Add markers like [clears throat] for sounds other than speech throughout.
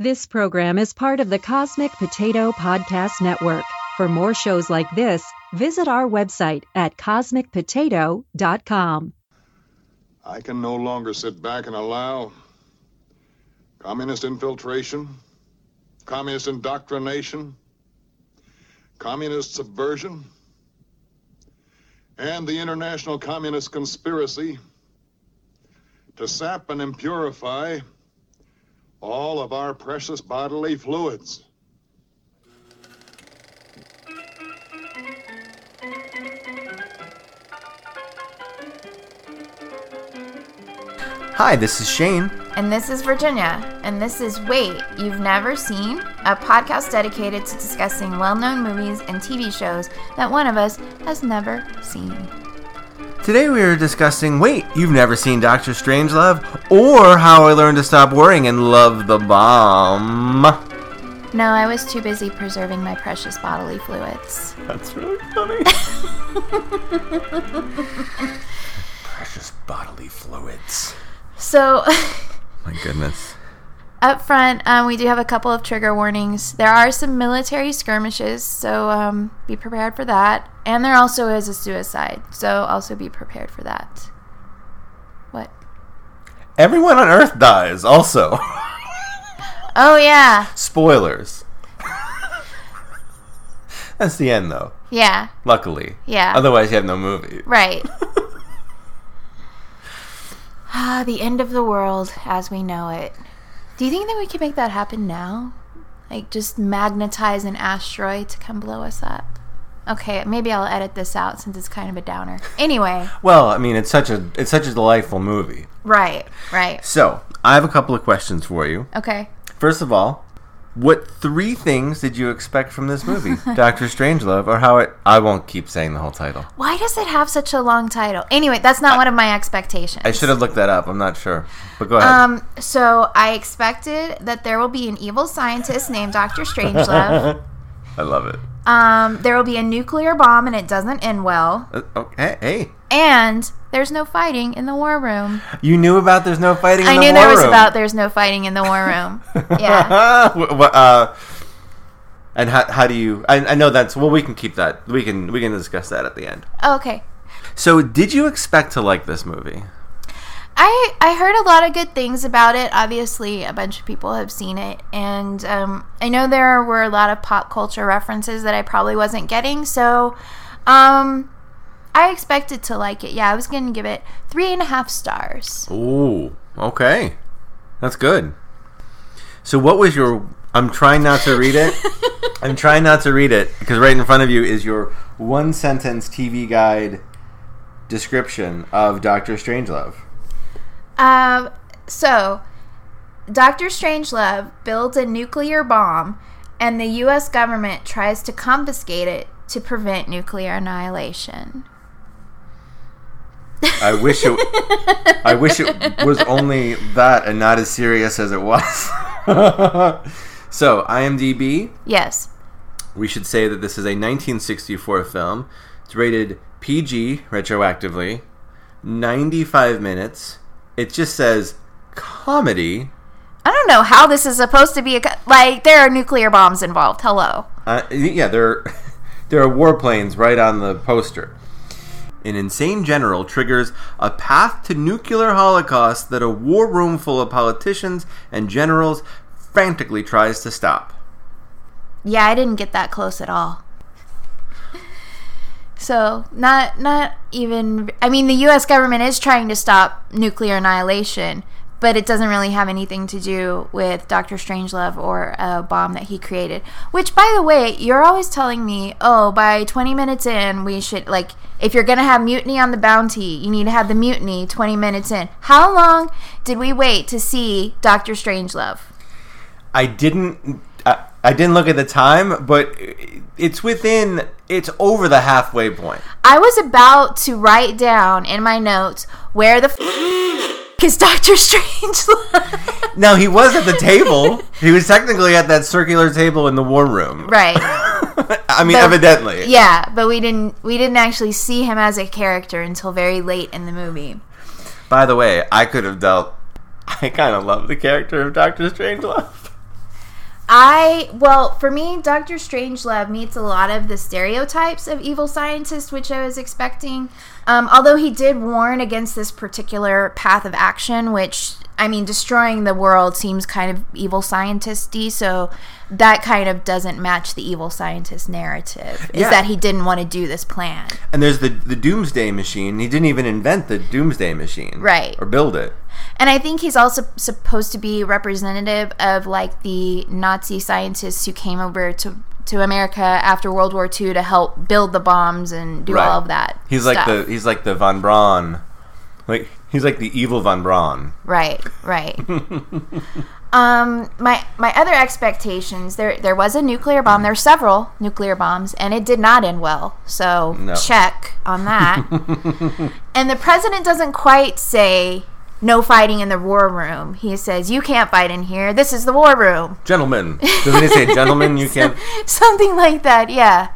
This program is part of the Cosmic Potato Podcast Network. For more shows like this, visit our website at cosmicpotato.com. I can no longer sit back and allow communist infiltration, communist indoctrination, communist subversion, and the international communist conspiracy to sap and impurify all of our precious bodily fluids. Hi, this is Shane. And this is Virginia. And this is Wait, You've Never Seen, a podcast dedicated to discussing well known movies and TV shows that one of us has never seen. Today we are discussing Wait, You've Never Seen Doctor Strangelove or How I Learned to Stop Worrying and Love the Bomb. No, I was too busy preserving my precious bodily fluids. That's really funny. [laughs] Precious bodily fluids. So, [laughs] My goodness. Up front, um, we do have a couple of trigger warnings. There are some military skirmishes, so um, be prepared for that. And there also is a suicide, so also be prepared for that. What? Everyone on Earth dies, also. [laughs] Oh, yeah. Spoilers. That's the end, though. Yeah. Luckily. Yeah. Otherwise, you have no movie. Right. [laughs] ah, the end of the world as we know it. Do you think that we could make that happen now? Like just magnetize an asteroid to come blow us up? Okay, maybe I'll edit this out since it's kind of a downer. Anyway, Well, I mean, it's such a it's such a delightful movie. right, right. So, I have a couple of questions for you. Okay. First of all, what three things did you expect from this movie, [laughs] Doctor Strangelove, or how it? I won't keep saying the whole title. Why does it have such a long title? Anyway, that's not one of my expectations. I should have looked that up. I'm not sure, but go ahead. Um, so I expected that there will be an evil scientist named Doctor Strangelove. [laughs] I love it. Um, there will be a nuclear bomb and it doesn't end well. Uh, okay, hey, And there's no fighting in the war room. you knew about there's no fighting. In I the knew war there was room. about there's no fighting in the war room. [laughs] yeah. Uh, and how, how do you? I, I know that's well. We can keep that. We can we can discuss that at the end. Okay. So, did you expect to like this movie? I I heard a lot of good things about it. Obviously, a bunch of people have seen it, and um, I know there were a lot of pop culture references that I probably wasn't getting. So, um, I expected to like it. Yeah, I was going to give it three and a half stars. Ooh, okay, that's good. So, what was your? I'm trying not to read it. [laughs] I'm trying not to read it because right in front of you is your one sentence TV guide description of Doctor Strangelove. Um, so, Doctor Strangelove builds a nuclear bomb, and the U.S. government tries to confiscate it to prevent nuclear annihilation. I wish it. I wish it was only that and not as serious as it was. [laughs] so, IMDb. Yes. We should say that this is a 1964 film. It's rated PG retroactively, 95 minutes. It just says comedy. I don't know how this is supposed to be a co- like there are nuclear bombs involved. Hello. Uh, yeah, there, [laughs] there are warplanes right on the poster. An insane general triggers a path to nuclear holocaust that a war room full of politicians and generals frantically tries to stop. Yeah, I didn't get that close at all. So, not not even I mean the US government is trying to stop nuclear annihilation, but it doesn't really have anything to do with Dr. Strangelove or a bomb that he created. Which by the way, you're always telling me, "Oh, by 20 minutes in, we should like if you're going to have mutiny on the bounty, you need to have the mutiny 20 minutes in." How long did we wait to see Dr. Strangelove? I didn't. I, I didn't look at the time, but it's within. It's over the halfway point. I was about to write down in my notes where the f- is Doctor Strange. [laughs] Now he was at the table. he was technically at that circular table in the war room. right. [laughs] I mean, But- evidently. Yeah, but we didn't we didn't actually see him as a character until very late in the movie. By the way, I could have dealt. I kind of love the character of Doctor Strangelove. I well, for me, Doctor Strangelove meets a lot of the stereotypes of evil scientists, which I was expecting. Um, although he did warn against this particular path of action, which I mean, destroying the world seems kind of evil scientisty, so that kind of doesn't match the evil scientist narrative. Is Yeah. that he didn't want to do this plan? And there's the the Doomsday Machine. He didn't even invent the Doomsday Machine, Right. Or build it. And I think he's also supposed to be representative of like the Nazi scientists who came over to to America after World War II to help build the bombs and do Right. all of that. He's like the he's like the von Braun, like he's like the evil von Braun. right, right. [laughs] um, my my other expectations there there was a nuclear bomb. There were several nuclear bombs, and it did not end well. So No. check on that. [laughs] and the president doesn't quite say. No fighting in the war room. He says, You can't fight in here. This is the war room. Gentlemen, [laughs] doesn't he say gentlemen? You can't. Something like that, yeah.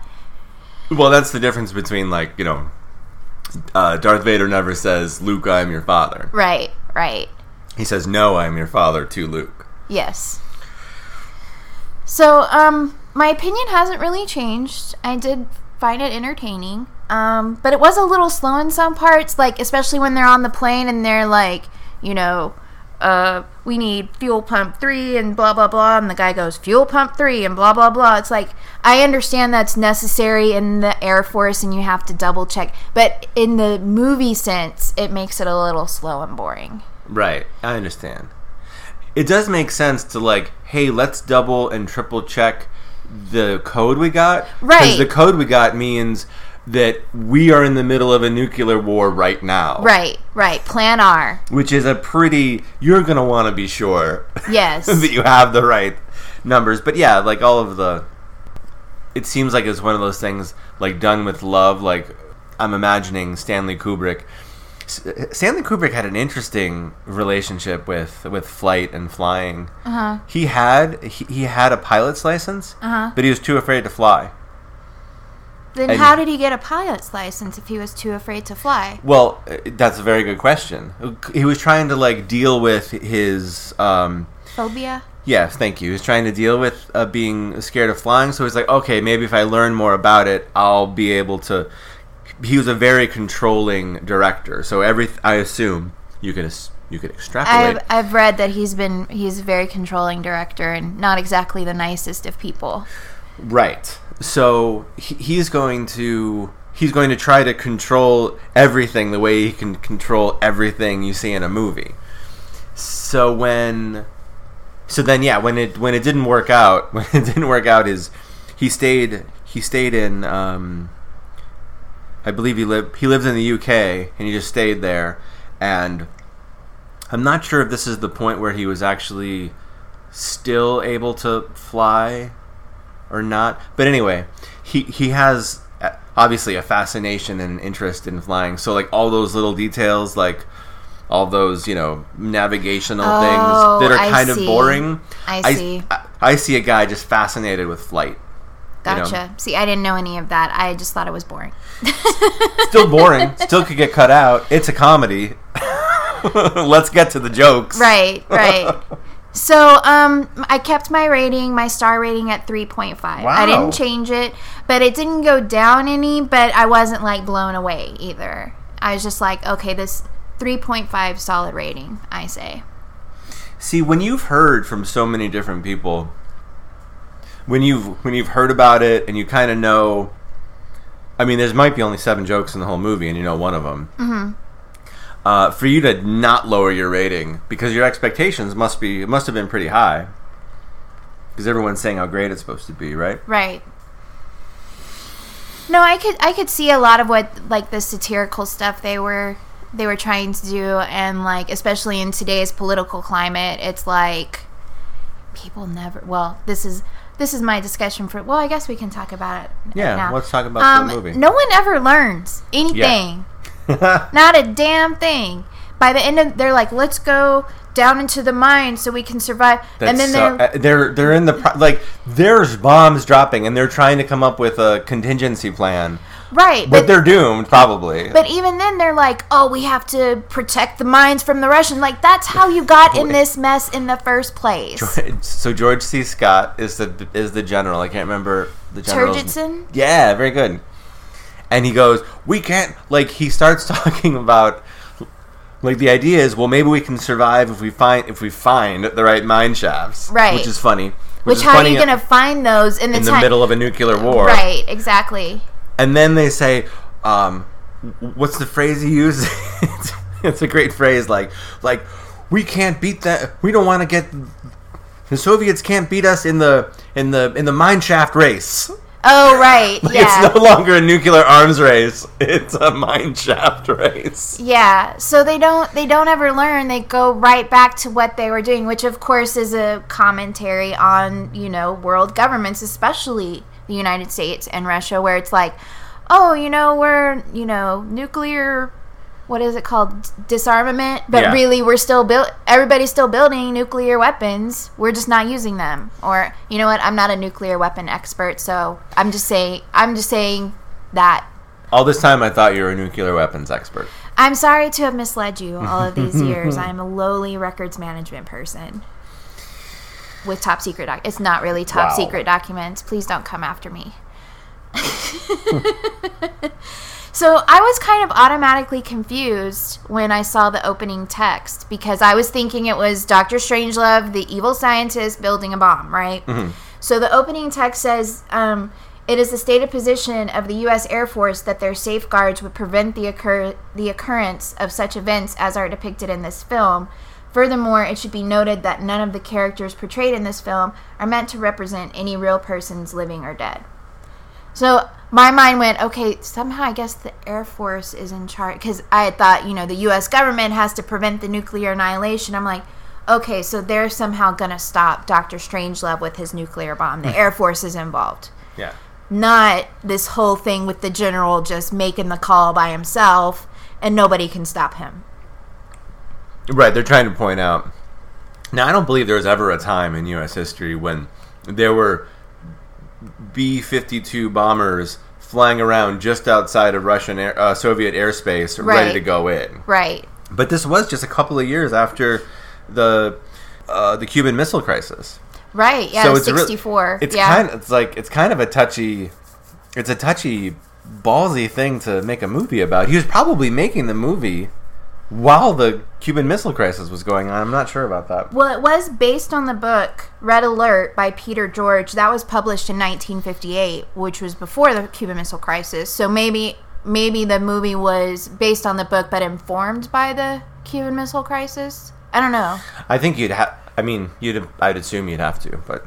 Well, that's the difference between like you know, uh, Darth Vader never says Luke, I am your father. Right, right. He says No, I am your father to Luke. Yes. So, um, my opinion hasn't really changed. I did find it entertaining. Um, but it was a little slow in some parts, like especially when they're on the plane and they're like, you know, uh, we need fuel pump three and blah blah blah, and the guy goes fuel pump three and blah blah blah. It's like I understand that's necessary in the Air Force and you have to double check, but in the movie sense, it makes it a little slow and boring. Right, I understand. It does make sense to like, hey, let's double and triple check the code we got. Right. Because the code we got means that we are in the middle of a nuclear war right now. Right, right. Plan R. Which is a pretty. You're gonna want to be sure Yes. [laughs] that you have the right numbers. But yeah, like all of the. It seems like it's one of those things like done with love. Like I'm imagining Stanley Kubrick. Stanley Kubrick had an interesting relationship with with flight and flying. Uh-huh. He had he, he had a pilot's license, Uh-huh. but he was too afraid to fly. Then And- how did he get a pilot's license if he was too afraid to fly? Well, uh, that's a very good question. He was trying to like deal with his um, Phobia? Yes, thank you. He's trying to deal with uh, being scared of flying, so he's like, okay, maybe if I learn more about it, I'll be able to. He was a very controlling director, so every I assume you could as- you could extrapolate. I've, I've read that he's been he's a very controlling director and not exactly the nicest of people. Right. So he's going to he's going to try to control everything the way he can control everything you see in a movie. So when so then yeah, when it when it didn't work out, [laughs] when it didn't work out is he stayed he stayed in um I believe he lived he lives in the UK and he just stayed there and I'm not sure if this is the point where he was actually still able to fly or not. But anyway, he he has uh, obviously a fascination and interest in flying. So like all those little details, like all those you know navigational Oh, things that are I kind of boring. I see. I, I see a guy just fascinated with flight. you know. Gotcha. See, I didn't know any of that. I just thought it was boring. [laughs] Still boring. still could get cut out. It's a comedy. [laughs] Let's get to the jokes. Right, right. [laughs] So, um, I kept my rating, my star rating at 3.5. I didn't change it, but it didn't go down any, but I wasn't like blown away either. I was just like, okay, this 3.5 solid rating, I say. See, when you've heard from so many different people, when you've when you've heard about it and you kind of know, I mean, there's might be only seven jokes in the whole movie, and you know one of them. Mm-hmm. Uh, for you to not lower your rating because your expectations must be must have been pretty high, because everyone's saying how great it's supposed to be, right? Right. No, I could I could see a lot of what like the satirical stuff they were they were trying to do and like especially in today's political climate, it's like people never well, this is this is my discussion for well, I guess we can talk about it Yeah, now. let's talk about um, the movie. No one ever learns anything. [laughs] Not a damn thing. By the end of they're like, let's go down into the mine so we can survive. and then so- they're uh, they're they're in the pro- like there's bombs dropping and they're trying to come up with a contingency plan Right, but, but they're doomed probably. but even then they're like, "Oh, we have to protect the mines from the Russian." Like that's how you got in [laughs] this mess in the first place. so George C. Scott is the is the general. I can't remember the general. Turgidson? Yeah, very good. And he goes, "We can't." Like he starts [laughs] talking about, like the idea is, well, maybe we can survive if we find if we find the right mine shafts, Right. Which is funny. Which is how are you going to find those in the in the middle of a nuclear war? Right, exactly. And then they say, um, "What's the phrase he uses?" it's, [laughs] it's a great phrase, like like we can't beat that. We don't want to get the Soviets can't beat us in the in the in the mine shaft race. Oh, right. [laughs] Yeah. It's no longer a nuclear arms race. [laughs] It's a mine shaft race. Yeah, so they don't they don't ever learn. They go right back to what they were doing, which of course is a commentary on, you know, world governments, especially the United States and Russia where it's like, "Oh, you know, we're, you know, nuclear what is it called? Disarmament, but Yeah. really we're still built everybody's still building nuclear weapons. We're just not using them." Or, you know what? I'm not a nuclear weapon expert, so I'm just saying I'm just saying that All this time, I thought you were a nuclear weapons expert. I'm sorry to have misled you all of these [laughs] years. I'm a lowly records management person with top secret doc. It's not really top Wow. secret documents. Please don't come after me. [laughs] [laughs] so I was kind of automatically confused when I saw the opening text because I was thinking it was Doctor Strangelove, the evil scientist, building a bomb, right? So the opening text says, um, "It is the stated position of the U.S. Air Force that their safeguards would prevent the occur the occurrence of such events as are depicted in this film." Furthermore, it should be noted that none of the characters portrayed in this film are meant to represent any real persons living or dead. So my mind went, okay, somehow I guess the Air Force is in charge because I had thought, you know, the U.S. government has to prevent the nuclear annihilation. I'm like, okay, so they're somehow gonna stop Doctor Strangelove with his nuclear bomb. The [laughs] Air Force is involved, Yeah. not this whole thing with the general just making the call by himself and nobody can stop him. Right, they're trying to point out. Now, I don't believe there was ever a time in U.S. history when there were B 52 bombers flying around just outside of Russian air, uh, Soviet airspace, ready to go in. Right. But this was just a couple of years after the uh, the Cuban Missile Crisis. Right. Yeah. So it's real- 64. it's yeah. kind. It's like it's kind of a touchy. It's a touchy, ballsy thing to make a movie about. He was probably making the movie while the Cuban Missile Crisis was going on. I'm not sure about that. Well, it was based on the book Red Alert by Peter George. That was published in 1958, which was before the Cuban Missile Crisis. So maybe maybe the movie was based on the book but informed by the Cuban Missile Crisis. I don't know. I think you'd have. I mean, you'd. I'd assume you'd have to, but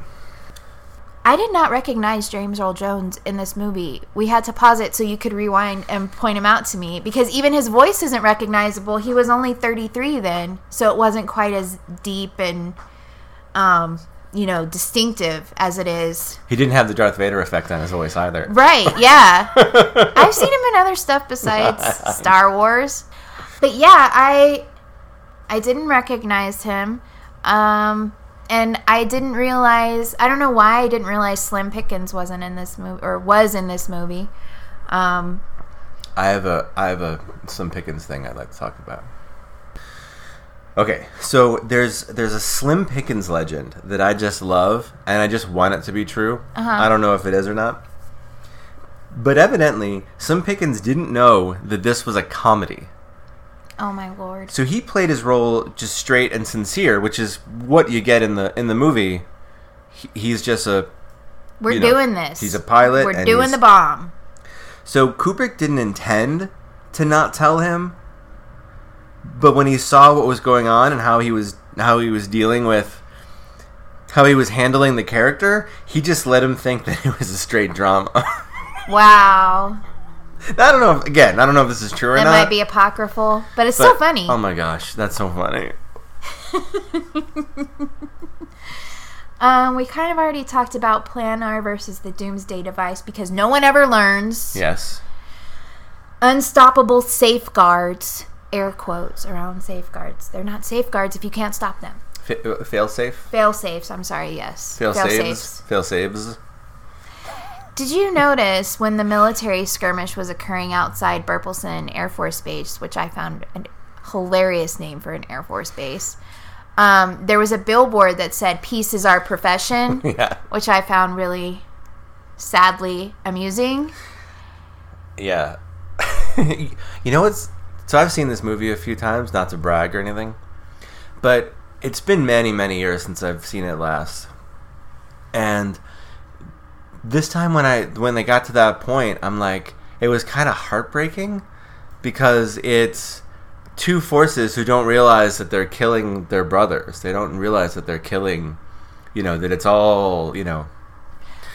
I did not recognize James Earl Jones in this movie. We had to pause it so you could rewind and point him out to me because even his voice isn't recognizable. He was only 33 then, so it wasn't quite as deep and um, you know, distinctive as it is. he didn't have the Darth Vader effect on his voice either. Right, yeah. [laughs] I've seen him in other stuff besides Star Wars. But yeah, I I didn't recognize him. Um and I didn't realize I don't know why I didn't realize Slim Pickens wasn't in this movie or was in this movie. Um I have a. I have a Slim Pickens thing I'd like to talk about. Okay, so there's there's a Slim Pickens legend that I just love, and I just want it to be true. I don't know if it is or not. But evidently, Slim Pickens didn't know that this was a comedy. Oh my lord. So he played his role just straight and sincere, which is what you get in the in the movie. He, he's just a We're you know, doing this. he's a pilot We're doing the bomb. So Kubrick didn't intend to not tell him, but when he saw what was going on and how he was how he was dealing with how he was handling the character, he just let him think [laughs] that it was a straight drama. Wow. I don't know. If, again, I don't know if this is true or not. It might be apocryphal, but it's but- so funny. Oh my gosh, that's so funny. [laughs] Um, we kind of already talked about Plan R versus the Doomsday device because no one ever learns. Yes. Unstoppable safeguards, air quotes around safeguards. They're not safeguards if you can't stop them. Fa- uh, fail safe. Fail safes. I'm sorry. Yes. Fail Fail saves. Fail saves. Did you notice when the military skirmish was occurring outside Burpelson Air Force Base, which I found a hilarious name for an Air Force base? Um, there was a billboard that said "Peace is our profession," [laughs] Yeah. which I found really sadly amusing. Yeah. [laughs] you know what's so I've seen this movie a few times, not to brag or anything. But it's been many, many years since I've seen it last. And this time when I when they got to that point, I'm like it was kind of heartbreaking because it's two forces who don't realize that they're killing their brothers. They don't realize that they're killing, you know, that it's all, you know,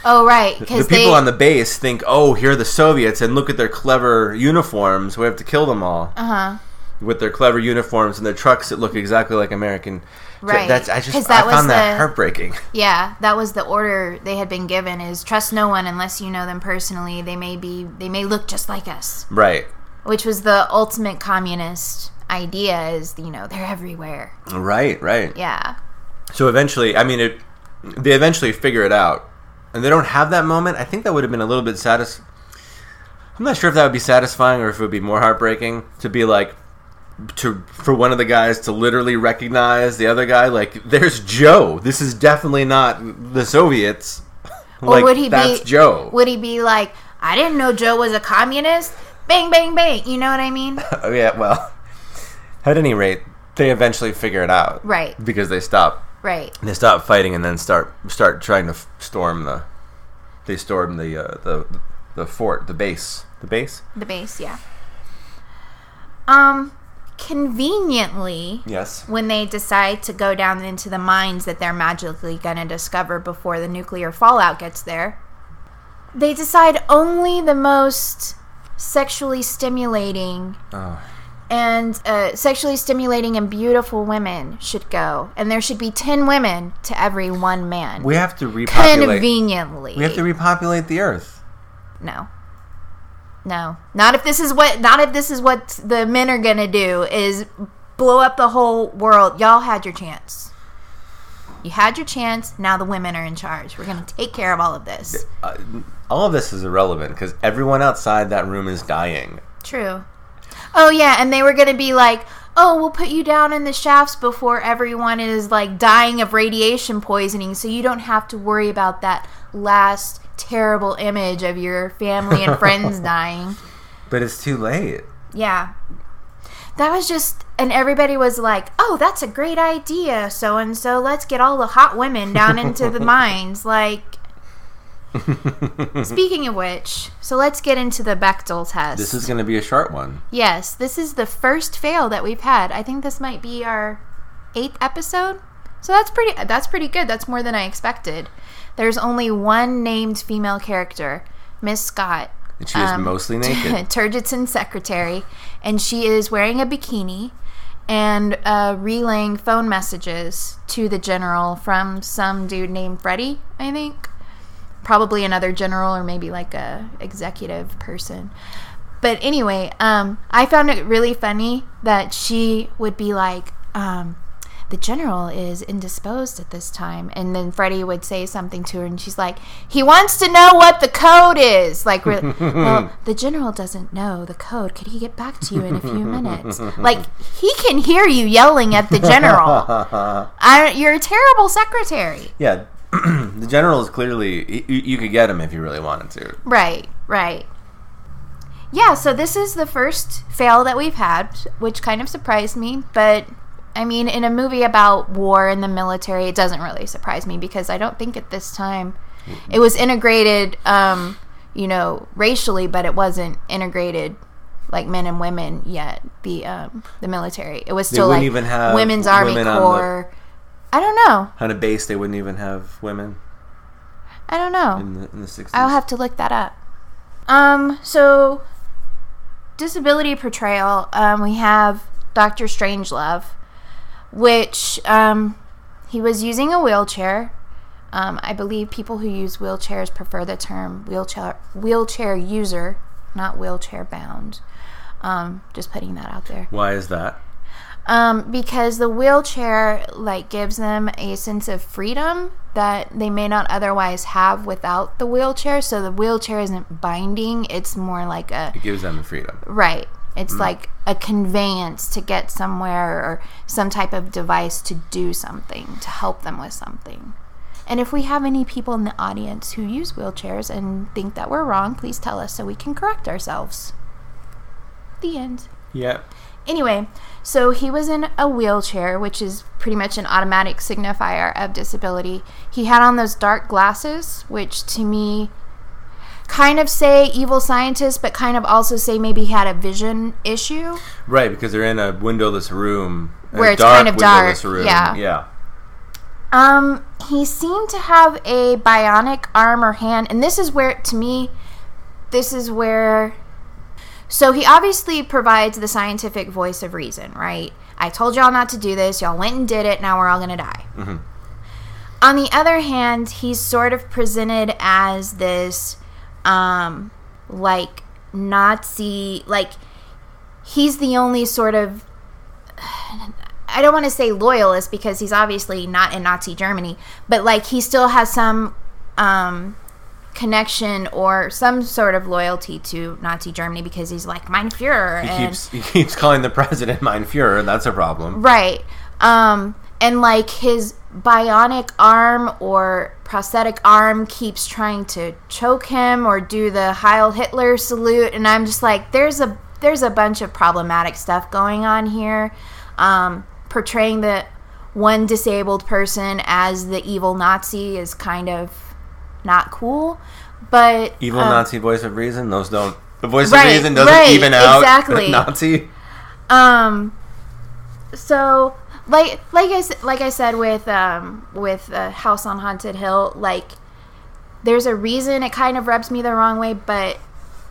Oh right, because the people they on the base think, "Oh, here are the Soviets, and look at their clever uniforms. We have to kill them all uh huh with their clever uniforms and their trucks that look exactly like American." Right. That's I just that I found that the- heartbreaking. Yeah, that was the order they had been given: is trust no one unless you know them personally. They may be, they may look just like us, Right. which was the ultimate communist idea. Is you know they're everywhere. Right. Right. Yeah, So eventually, I mean, it. They eventually figure it out, and they don't have that moment. I think that would have been a little bit satis. I'm not sure if that would be satisfying or if it would be more heartbreaking to be like to for one of the guys to literally recognize the other guy. Like, there's Joe. This is definitely not the Soviets. or like, would he that's be Joe? Would he be like, I didn't know Joe was a communist? Bang, bang, bang. You know what I mean? [laughs] oh yeah. Well, at any rate, they eventually figure it out. Right. Because they stop. Right. They stop fighting and then start start trying to f- storm the. They storm the uh, the the fort, the base, the base. The base. Yeah. Um, conveniently. Yes. when they decide to go down into the mines that they're magically going to discover before the nuclear fallout gets there, they decide only the most sexually stimulating Oh. and uh, sexually stimulating and beautiful women should go, and there should be ten women to every one man. We have to repopulate. Conveniently, We have to repopulate the Earth. no, no, not if this is what not if this is what the men are gonna do is blow up the whole world. Y'all had your chance. You had your chance. Now the women are in charge. We're gonna take care of all of this. Uh, all of this is irrelevant because everyone outside that room is dying. True. Oh yeah, and they were gonna be like, "Oh, we'll put you down in the shafts before everyone is like dying of radiation poisoning, so you don't have to worry about that last terrible image of your family and friends [laughs] dying." But it's too late. Yeah. That was just, and everybody was like, "Oh, that's a great idea, so and so. Let's get all the hot women down into the [laughs] mines." Like, [laughs] speaking of which, so let's get into the Bechdel test. This is going to be a short one. Yes, this is the first fail that we've had. I think this might be our eighth episode. So that's pretty that's pretty good. That's more than I expected. There's only one named female character, Miss Scott. And she is Um, mostly [laughs] naked. Turgidson secretary, and she is wearing a bikini and uh, relaying phone messages to the general from some dude named Freddie, I think. Probably another general or maybe like a executive person. But anyway, um, I found it really funny that she would be like, um, the general is indisposed at this time. And then Freddie would say something to her, and she's like, he wants to know what the code is. Like, [laughs] well, the general doesn't know the code. Could he get back to you in a few minutes? Like, he can hear you yelling at the general. [laughs] I, you're a terrible secretary. yeah, [clears throat] the general is clearly. You, you could get him if you really wanted to. Right, right. Yeah, so this is the first fail that we've had, which kind of surprised me. But I mean, in a movie about war and the military, it doesn't really surprise me because I don't think at this time it was integrated, um, you know, racially, but it wasn't integrated like men and women yet. The um, the military, it was still like even have women's army women the- corps. I don't know. On a base, they wouldn't even have women I don't know. in the, in the 60s. I'll have to look that up. Um, so disability portrayal, um, we have Doctor Strangelove, which um, he was using a wheelchair. Um, I believe people who use wheelchairs prefer the term wheelchair wheelchair user, not wheelchair bound. Um, just putting that out there. Why is that? Um, because the wheelchair like gives them a sense of freedom that they may not otherwise have without the wheelchair. So the wheelchair isn't binding; it's more like a It gives them the freedom. right. It's mm. like a conveyance to get somewhere or some type of device to do something to help them with something. And if we have any people in the audience who use wheelchairs and think that we're wrong, please tell us so we can correct ourselves. The end. Yeah. Anyway, so he was in a wheelchair, which is pretty much an automatic signifier of disability. He had on those dark glasses, which to me kind of say evil scientist, but kind of also say maybe he had a vision issue. Right, because they're in a windowless room. Where it's kind of dark, Room. yeah. Yeah. Um, he seemed to have a bionic arm or hand, and this is where, to me, this is where. So he obviously provides the scientific voice of reason, right? I told y'all not to do this. Y'all went and did it. Now we're all gonna die. On the other hand, he's sort of presented as this, um, like Nazi, like he's the only sort of I don't want to say loyalist because he's obviously not in Nazi Germany, but like he still has some um, connection or some sort of loyalty to Nazi Germany because he's like mein Führer. He and, keeps he keeps calling the president Mein Führer, and that's a problem. Right. Um, and like his bionic arm or prosthetic arm keeps trying to choke him or do the Heil Hitler salute, and I'm just like, there's a there's a bunch of problematic stuff going on here. Um, portraying the one disabled person as the evil Nazi is kind of not cool. But Evil um, Nazi voice of reason. Those don't. The voice Right, of reason doesn't right, even out [laughs] exactly. Nazi. Um. So, like, like I like I said with um with uh, House on Haunted Hill, like, there's a reason it kind of rubs me the wrong way, but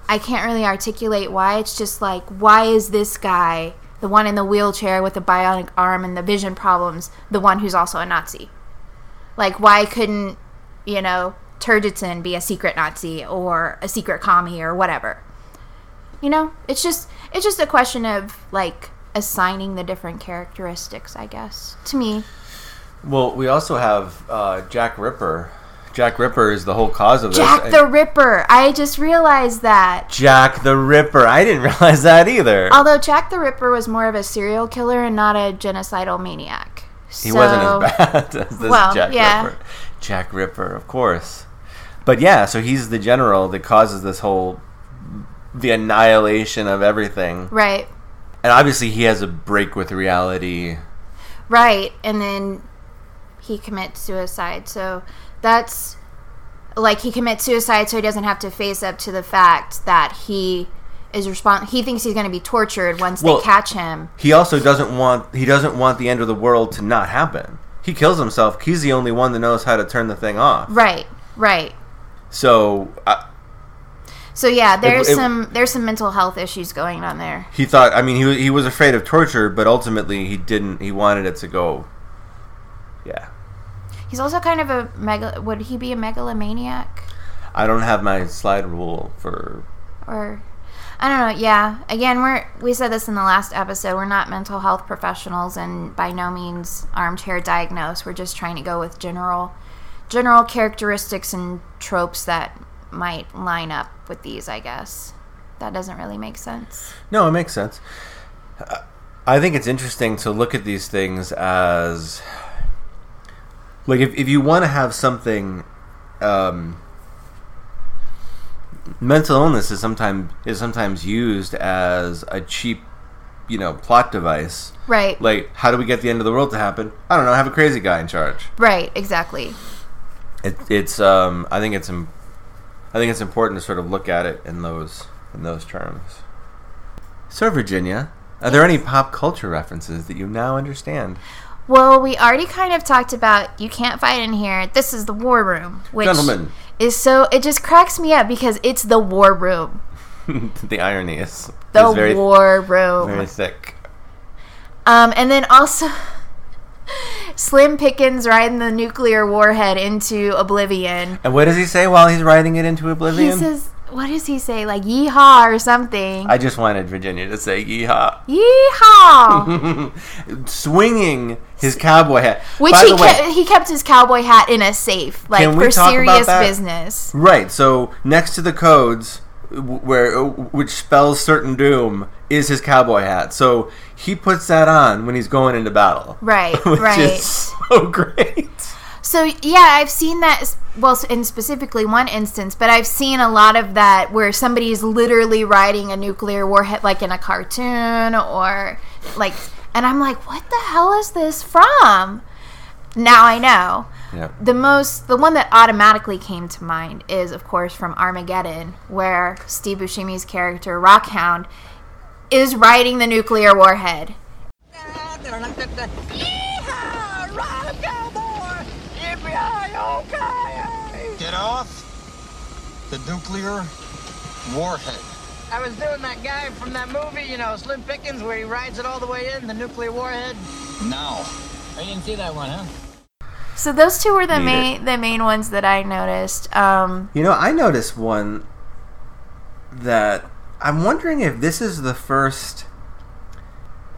I can't really articulate why. It's just like, why is this guy, the one in the wheelchair with the bionic arm and the vision problems, the one who's also a Nazi? Like, why couldn't you know Turgidson be a secret Nazi or a secret commie or whatever? you know it's just it's just a question of like assigning the different characteristics i guess to me Well, we also have uh, Jack Ripper. Jack Ripper is the whole cause of this. jack the ripper i just realized that Jack the Ripper. I didn't [laughs] realize that either. although jack the ripper was more of a serial killer and not a genocidal maniac He wasn't So- as bad [laughs] as this Well, Jack yeah. Ripper. Jack Ripper, of course. But yeah, so he's the general that causes this whole the annihilation of everything. right And obviously he has a break with reality. right and then he commits suicide so that's like he commits suicide so he doesn't have to face up to the fact that he is respon- he thinks he's going to be tortured once Well- they catch him He also doesn't want he doesn't want the end of the world to not happen. He kills himself. He's the only one that knows how to turn the thing off. right right So So yeah, there's it- some there's some mental health issues going on there. he thought. I mean, he was- he was afraid of torture, but ultimately he didn't. He wanted it to go. Yeah, He's also kind of a mega. Would he be a megalomaniac I don't have my slide rule for. or? I don't know. Yeah. Again, we're we said this in the last episode. We're not mental health professionals, and by no means armchair diagnose. We're just trying to go with general general characteristics and tropes that might line up with these. I guess that doesn't really make sense. No, it makes sense. Uh, I think it's interesting to look at these things as like if, if you want to have something um, mental illness is sometimes is sometimes used as a cheap you know plot device Right. like how do we get the end of the world to happen i don't know have a crazy guy in charge right. Exactly. it, it's um i think it's i think it's important to sort of look at it in those in those terms so virginia are there any pop culture references that you now understand Well, we already kind of talked about you can't fight in here. This is the war room, which Gentlemen. is so it just cracks me up because it's the war room. [laughs] the irony is, The is very war room. very thick Um, and then also [laughs] Slim Pickens riding the nuclear warhead into oblivion. and what does he say while he's riding it into oblivion? He says, what does he say? Like yeehaw or something. I just wanted Virginia to say yeehaw. yeehaw. [laughs] Swinging his cowboy hat. Which By he the way, kept, he kept his cowboy hat in a safe, like Can we for talk about serious that? business. Right. So next to the codes, where uh, which spells certain doom, is his cowboy hat. So he puts that on when he's going into battle. Right, [laughs] which right. is so [laughs] great. So yeah, I've seen that. Well, in specifically one instance, but I've seen a lot of that where somebody is literally riding a nuclear warhead, like in a cartoon or like, and I'm like, what the hell is this from? Now I know. Yeah. The most, the one that automatically came to mind is, of course, from Armageddon, where Steve Buscemi's character Rockhound is riding the nuclear warhead. Yeehaw! Ride 'em, cowboy! Yippee-yi-yo-ki-yay! Get off the nuclear warhead. I was doing that guy from that movie, you know, Slim Pickens, where he rides it all the way in, the nuclear warhead. No. I didn't see that one, huh? So those two were the Need main, the main ones that I noticed. Um, You know, I noticed one that I'm wondering if this is the first.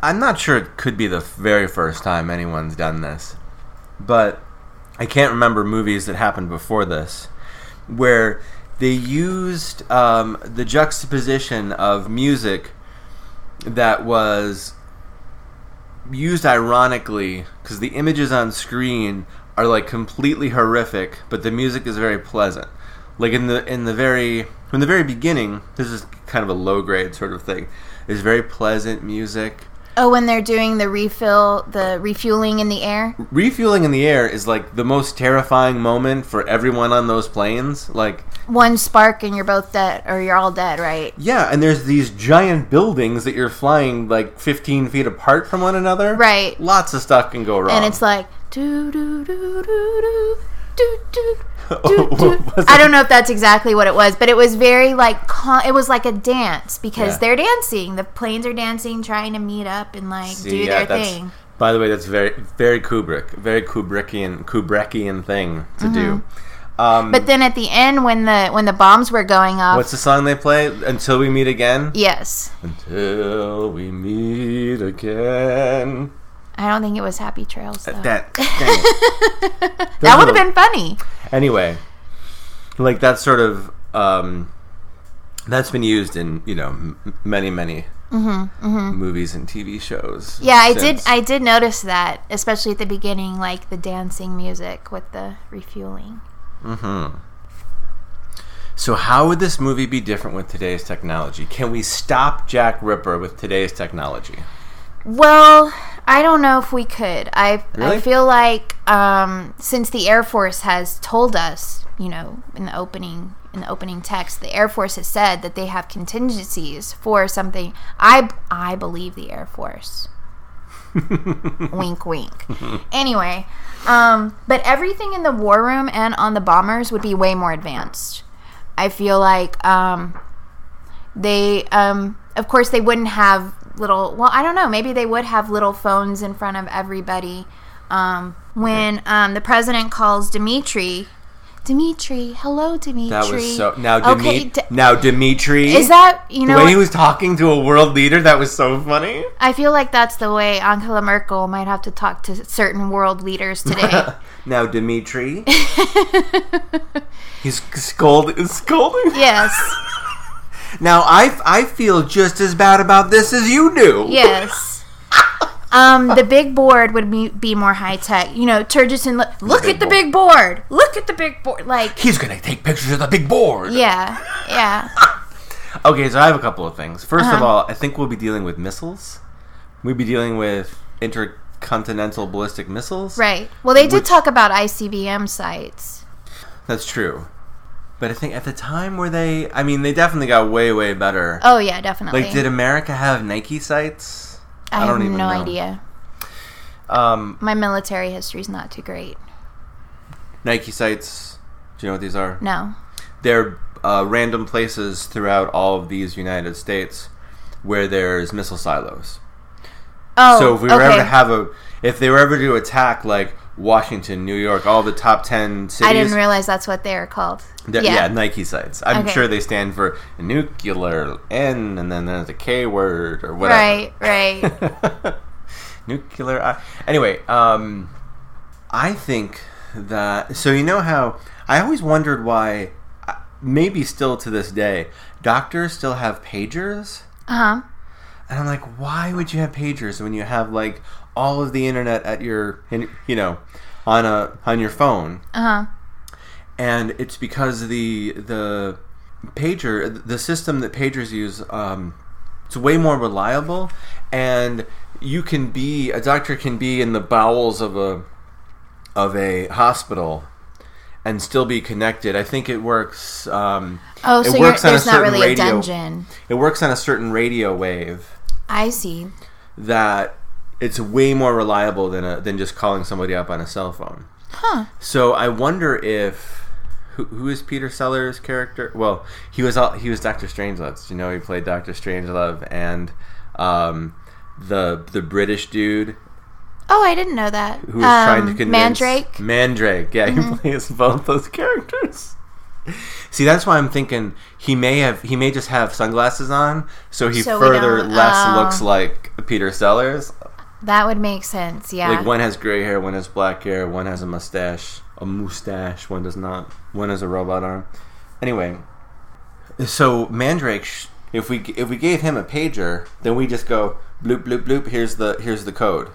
I'm not sure it could be the very first time anyone's done this, but I can't remember movies that happened before this where they used um, the juxtaposition of music that was used ironically because the images on screen are like completely horrific, but the music is very pleasant. Like in the in the very in the very beginning, this is kind of a low grade sort of thing. It's very pleasant music. oh, when they're doing the refill, the refueling in the air. Refueling in the air is like the most terrifying moment for everyone on those planes. Like One spark and you're both dead, or you're all dead, right? yeah, and there's these giant buildings that you're flying like 15 feet apart from one another. Right. Lots of stuff can go wrong. And it's like do do do do do do do. [laughs] Do, do. I don't know if that's exactly what it was, but it was very like con- it was like a dance because Yeah. they're dancing. The planes are dancing, trying to meet up and like See, do yeah, their thing. By the way, that's very very Kubrick, very Kubrickian Kubrickian thing to do. Um, Mm-hmm. But then at the end, when the when the bombs were going off, what's the song they play? Until we meet again. yes, Until we meet again. I don't think it was Happy Trails. Though. That [laughs] that would have been funny. anyway. Like that sort of um, that's been used in you know m- many many movies and TV shows. Mm-hmm, Yeah, I did. I did notice that, especially at the beginning, like the dancing music with the refueling. Mhm. So, how would this movie be different with today's technology? Can we stop Jack Ripper with today's technology? Well, I don't know if we could. I Really? I feel like um, since the Air Force has told us, you know, in the opening in the opening text, the Air Force has said that they have contingencies for something. I I believe the Air Force. [laughs] wink, wink. Anyway, um, but everything in the war room and on the bombers would be way more advanced. I feel like um, they um of course they wouldn't have little well i don't know maybe they would have little phones in front of everybody um when um the president calls dimitri dimitri hello dimitri That was so. Now, Dimi- okay D- now Dimitri. is that you the know way what? he was talking to a world leader? That was so funny. i feel like that's the way angela merkel might have to talk to certain world leaders [laughs] today now Dimitri. [laughs] He's scolding. Scolding. yes [laughs] Now I I feel just as bad about this as you do. yes um the big board would be, be more high tech you know Turgidson look, look big at the board. big board look at the big board like He's gonna take pictures of the big board. yeah yeah [laughs] Okay, so I have a couple of things. 1st of Uh-huh. all, I think we'll be dealing with missiles. We'll be dealing with intercontinental ballistic missiles. Right. Well, they did Which- talk about ICBM sites. That's true. But I think at the time were they I mean they definitely got way, way better. Oh yeah, definitely. like did America have Nike sites? I, have don't no even know. idea. Um My military history is not too great. Nike sites. Do you know what these are? No. They're uh, random places throughout all of these United States where there's missile silos. Oh, so if we were okay. ever to have a, if they were ever to attack like Washington, New York, all the top ten cities. I didn't realize that's what they are called. Th- yeah. Nike sites. I'm Okay. sure they stand for nuclear N, and then there's a K word or whatever. Right, right. [laughs] nuclear. I- Anyway, um, I think that. So you know how I always wondered why, uh, maybe still to this day, doctors still have pagers, Uh huh. and I'm like, why would you have pagers when you have like all of the internet at your, in- you know, on a on your phone? Uh huh. and it's because the the pager the system that pagers use um, it's way more reliable and you can be a doctor can be in the bowels of a of a hospital and still be connected i think it works um, Oh, it so you're, works on a there's not certain really a radio- dungeon. it works on a certain radio wave I see. that it's way more reliable than a, than just calling somebody up on a cell phone. Huh. So I wonder if who, who is Peter Sellers' character? Well, he was all, he was Doctor Strangelove. You know, he played Doctor Strangelove and um, the the British dude Oh, I didn't know that. who was trying to Um, convince Mandrake. Mandrake. Yeah, he plays both those characters. See, that's why I'm thinking he may have he may just have sunglasses on, so he So further less oh. looks like Peter Sellers. That would make sense. Yeah. Like one has gray hair, one has black hair, one has a mustache, a mustache, one does not. One has a robot arm. Anyway, so Mandrake, if we if we gave him a pager, then we just go bloop bloop bloop. Here's the here's the code.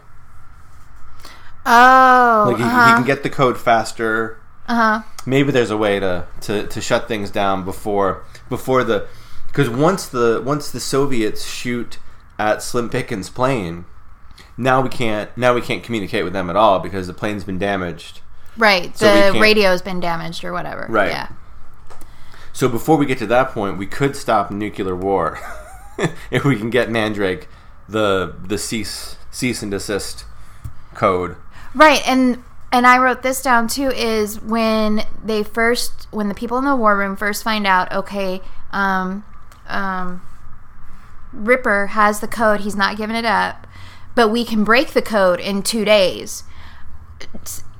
oh. Like he, he uh-huh. can get the code faster. uh huh. Maybe there's a way to, to, to shut things down before before the because once the once the Soviets shoot at Slim Pickens' plane, now we can't now we can't communicate with them at all because the plane's been damaged. Right. So the radio's been damaged or whatever. Right. Yeah. So before we get to that point, we could stop nuclear war [laughs] if we can get Mandrake the the cease cease and desist code. Right, and and I wrote this down too. Is when they first, when the people in the war room first find out, okay, um, um, Ripper has the code. He's not giving it up, but we can break the code in two days.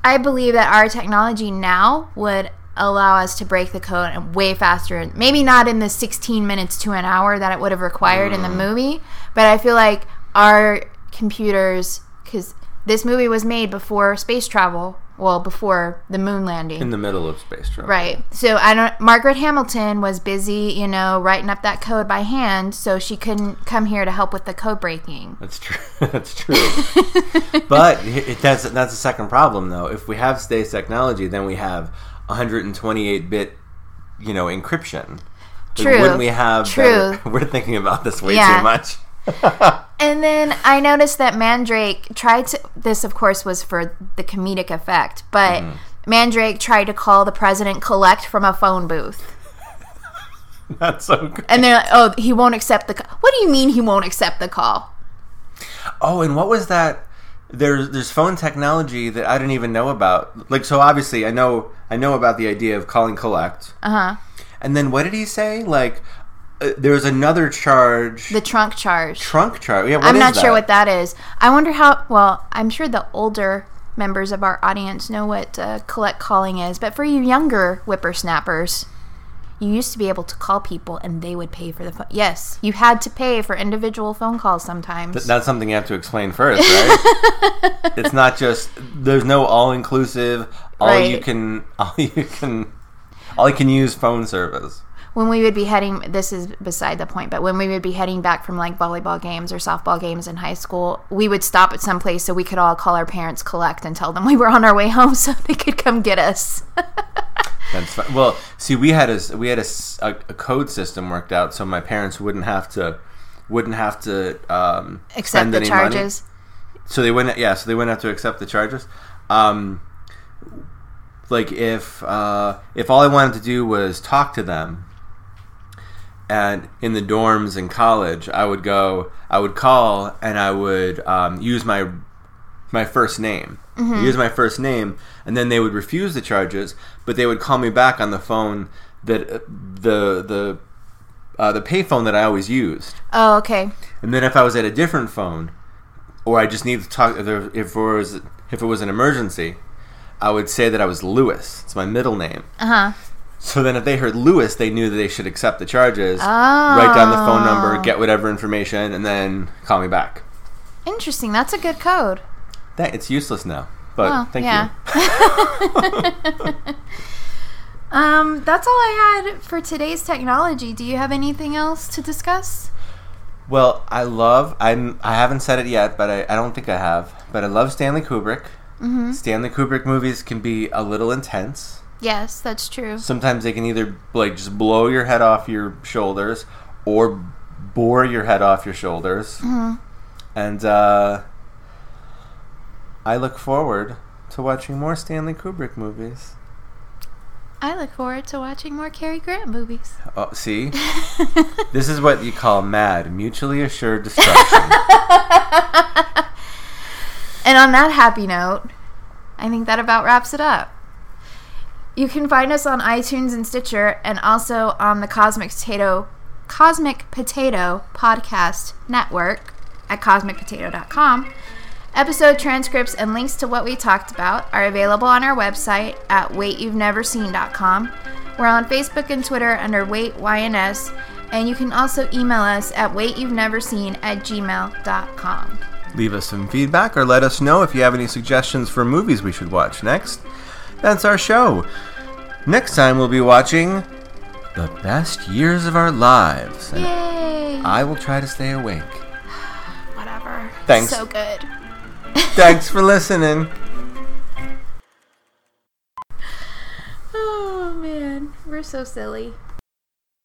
I believe that our technology now would allow us to break the code way faster. Maybe not in the 16 minutes to an hour that it would have required in the mm. movie, but I feel like our computers, because this movie was made before space travel, well, before the moon landing. In the middle of space travel. Right. So I don't. Margaret Hamilton was busy, you know, writing up that code by hand, so she couldn't come here to help with the code breaking. That's true. [laughs] that's true. [laughs] but it, that's that's the second problem, though. If we have today's technology, then we have 128 bit, you know, encryption. Like, True. Wouldn't we have? True. better- [laughs] we're thinking about this way Yeah. too much. [laughs] And then I noticed that Mandrake tried to. This, of course, was for the comedic effect, but Mm-hmm. Mandrake tried to call the president collect from a phone booth. [laughs] That's so good. And they're like, oh, he won't accept the call. What do you mean he won't accept the call? Oh, and what was that? There's there's phone technology that I didn't even know about. Like, so obviously, I know I know about the idea of calling collect. Uh huh. And then what did he say? Like, uh, there was another charge. The trunk charge. trunk charge. Yeah, what I'm not sure what that is. I wonder how. Well, I'm sure the older members of our audience know what uh, collect calling is, but for you younger whippersnappers, you used to be able to call people and they would pay for the phone. Yes, you had to pay for individual phone calls sometimes. Th- That's something you have to explain first, right? [laughs] it's not just there's no all inclusive, all you can, [laughs] all you can, all you can use phone service. When we would be heading this is beside the point but when we would be heading back from like volleyball games or softball games in high school we would stop at some place so we could all call our parents collect and tell them we were on our way home [laughs] so they could come get us That's fine. Well, see, we had a we had a, a- code system worked out, so my parents wouldn't have to wouldn't have to um, accept the any money. charges So they wouldn't, yeah. So they wouldn't have to accept the charges. Um, like if uh, if all I wanted to do was talk to them, and in the dorms in college, I would go, I would call, and I would um, use my my first name, use my first name, and then they would refuse the charges, but they would call me back on the phone that uh, the the uh, the payphone that I always used. oh okay And then if I was at a different phone, or I just needed to talk, if there, if it was if it was an emergency, I would say that I was Lewis. It's my middle name. Uh huh. So then, if they heard Lewis, they knew that they should accept the charges, Oh. write down the phone number, get whatever information, and then call me back. Interesting. That's a good code. That it's useless now, but Well, thank yeah. you. [laughs] [laughs] Um, that's all I had for today's technology. Do you have anything else to discuss? Well, I love. I'm. I haven't said it yet, but I, I don't think I have. But I love Stanley Kubrick. Mm-hmm. Stanley Kubrick movies can be a little intense. Yes, that's true. Sometimes they can either like just blow your head off your shoulders, or bore your head off your shoulders. Mm-hmm. And uh, I look forward to watching more Stanley Kubrick movies. I look forward to watching more Cary Grant movies. Oh, see, [laughs] this is what you call mad, mutually assured destruction. [laughs] And on that happy note, I think that about wraps it up. You can find us on iTunes and Stitcher and also on the Cosmic Potato Cosmic Potato Podcast Network at cosmicpotato.com. Episode transcripts and links to what we talked about are available on our website at waityou'veneverseen.com. We're on Facebook and Twitter under WaitYNS, and you can also email us at waityou'veneverseen at gmail.com. Leave us some feedback or let us know if you have any suggestions for movies we should watch next. That's our show. Next time we'll be watching The Best Years of Our Lives. And Yay! I will try to stay awake. [sighs] Whatever. Thanks. So good. [laughs] Thanks for [laughs] listening. Oh man, we're so silly.